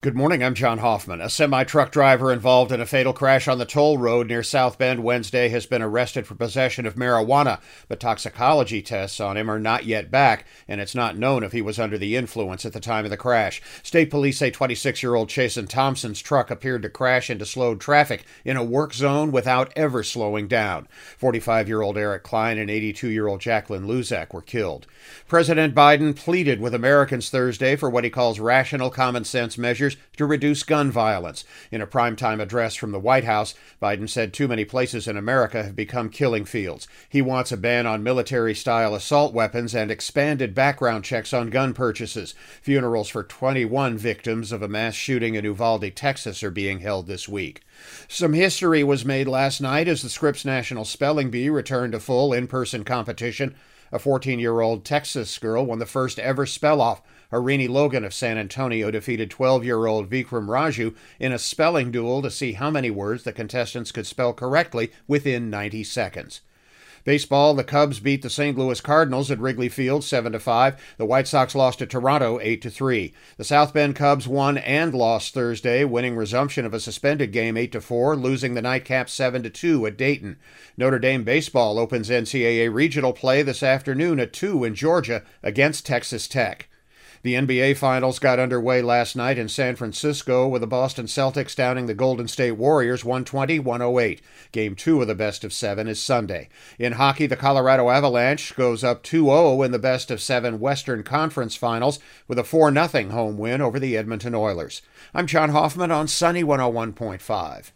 Good morning, I'm John Hoffman. A semi truck driver involved in a fatal crash on the toll road near South Bend Wednesday has been arrested for possession of marijuana, but toxicology tests on him are not yet back, and it's not known if he was under the influence at the time of the crash. State police say 26 year old Chasen Thompson's truck appeared to crash into slowed traffic in a work zone without ever slowing down. 45 year old Eric Klein and 82 year old Jacqueline Luzak were killed. President Biden pleaded with Americans Thursday for what he calls rational common sense measures measures to reduce gun violence. In a primetime address from the White House, Biden said too many places in America have become killing fields. He wants a ban on military style assault weapons and expanded background checks on gun purchases. Funerals for 21 victims of a mass shooting in Uvalde, Texas are being held this week. Some history was made last night as the Scripps National Spelling Bee returned to full in person competition. A 14 year old Texas girl won the first ever spell off. Harini Logan of San Antonio defeated 12 year old Vikram Raju in a spelling duel to see how many words the contestants could spell correctly within 90 seconds. Baseball, the Cubs beat the St. Louis Cardinals at Wrigley Field 7 to 5. The White Sox lost to Toronto 8 to 3. The South Bend Cubs won and lost Thursday, winning resumption of a suspended game 8 to 4, losing the nightcap 7 to 2 at Dayton. Notre Dame baseball opens NCAA regional play this afternoon at 2 in Georgia against Texas Tech. The NBA Finals got underway last night in San Francisco with the Boston Celtics downing the Golden State Warriors 120 108. Game two of the best of seven is Sunday. In hockey, the Colorado Avalanche goes up 2 0 in the best of seven Western Conference Finals with a 4 0 home win over the Edmonton Oilers. I'm John Hoffman on Sunny 101.5.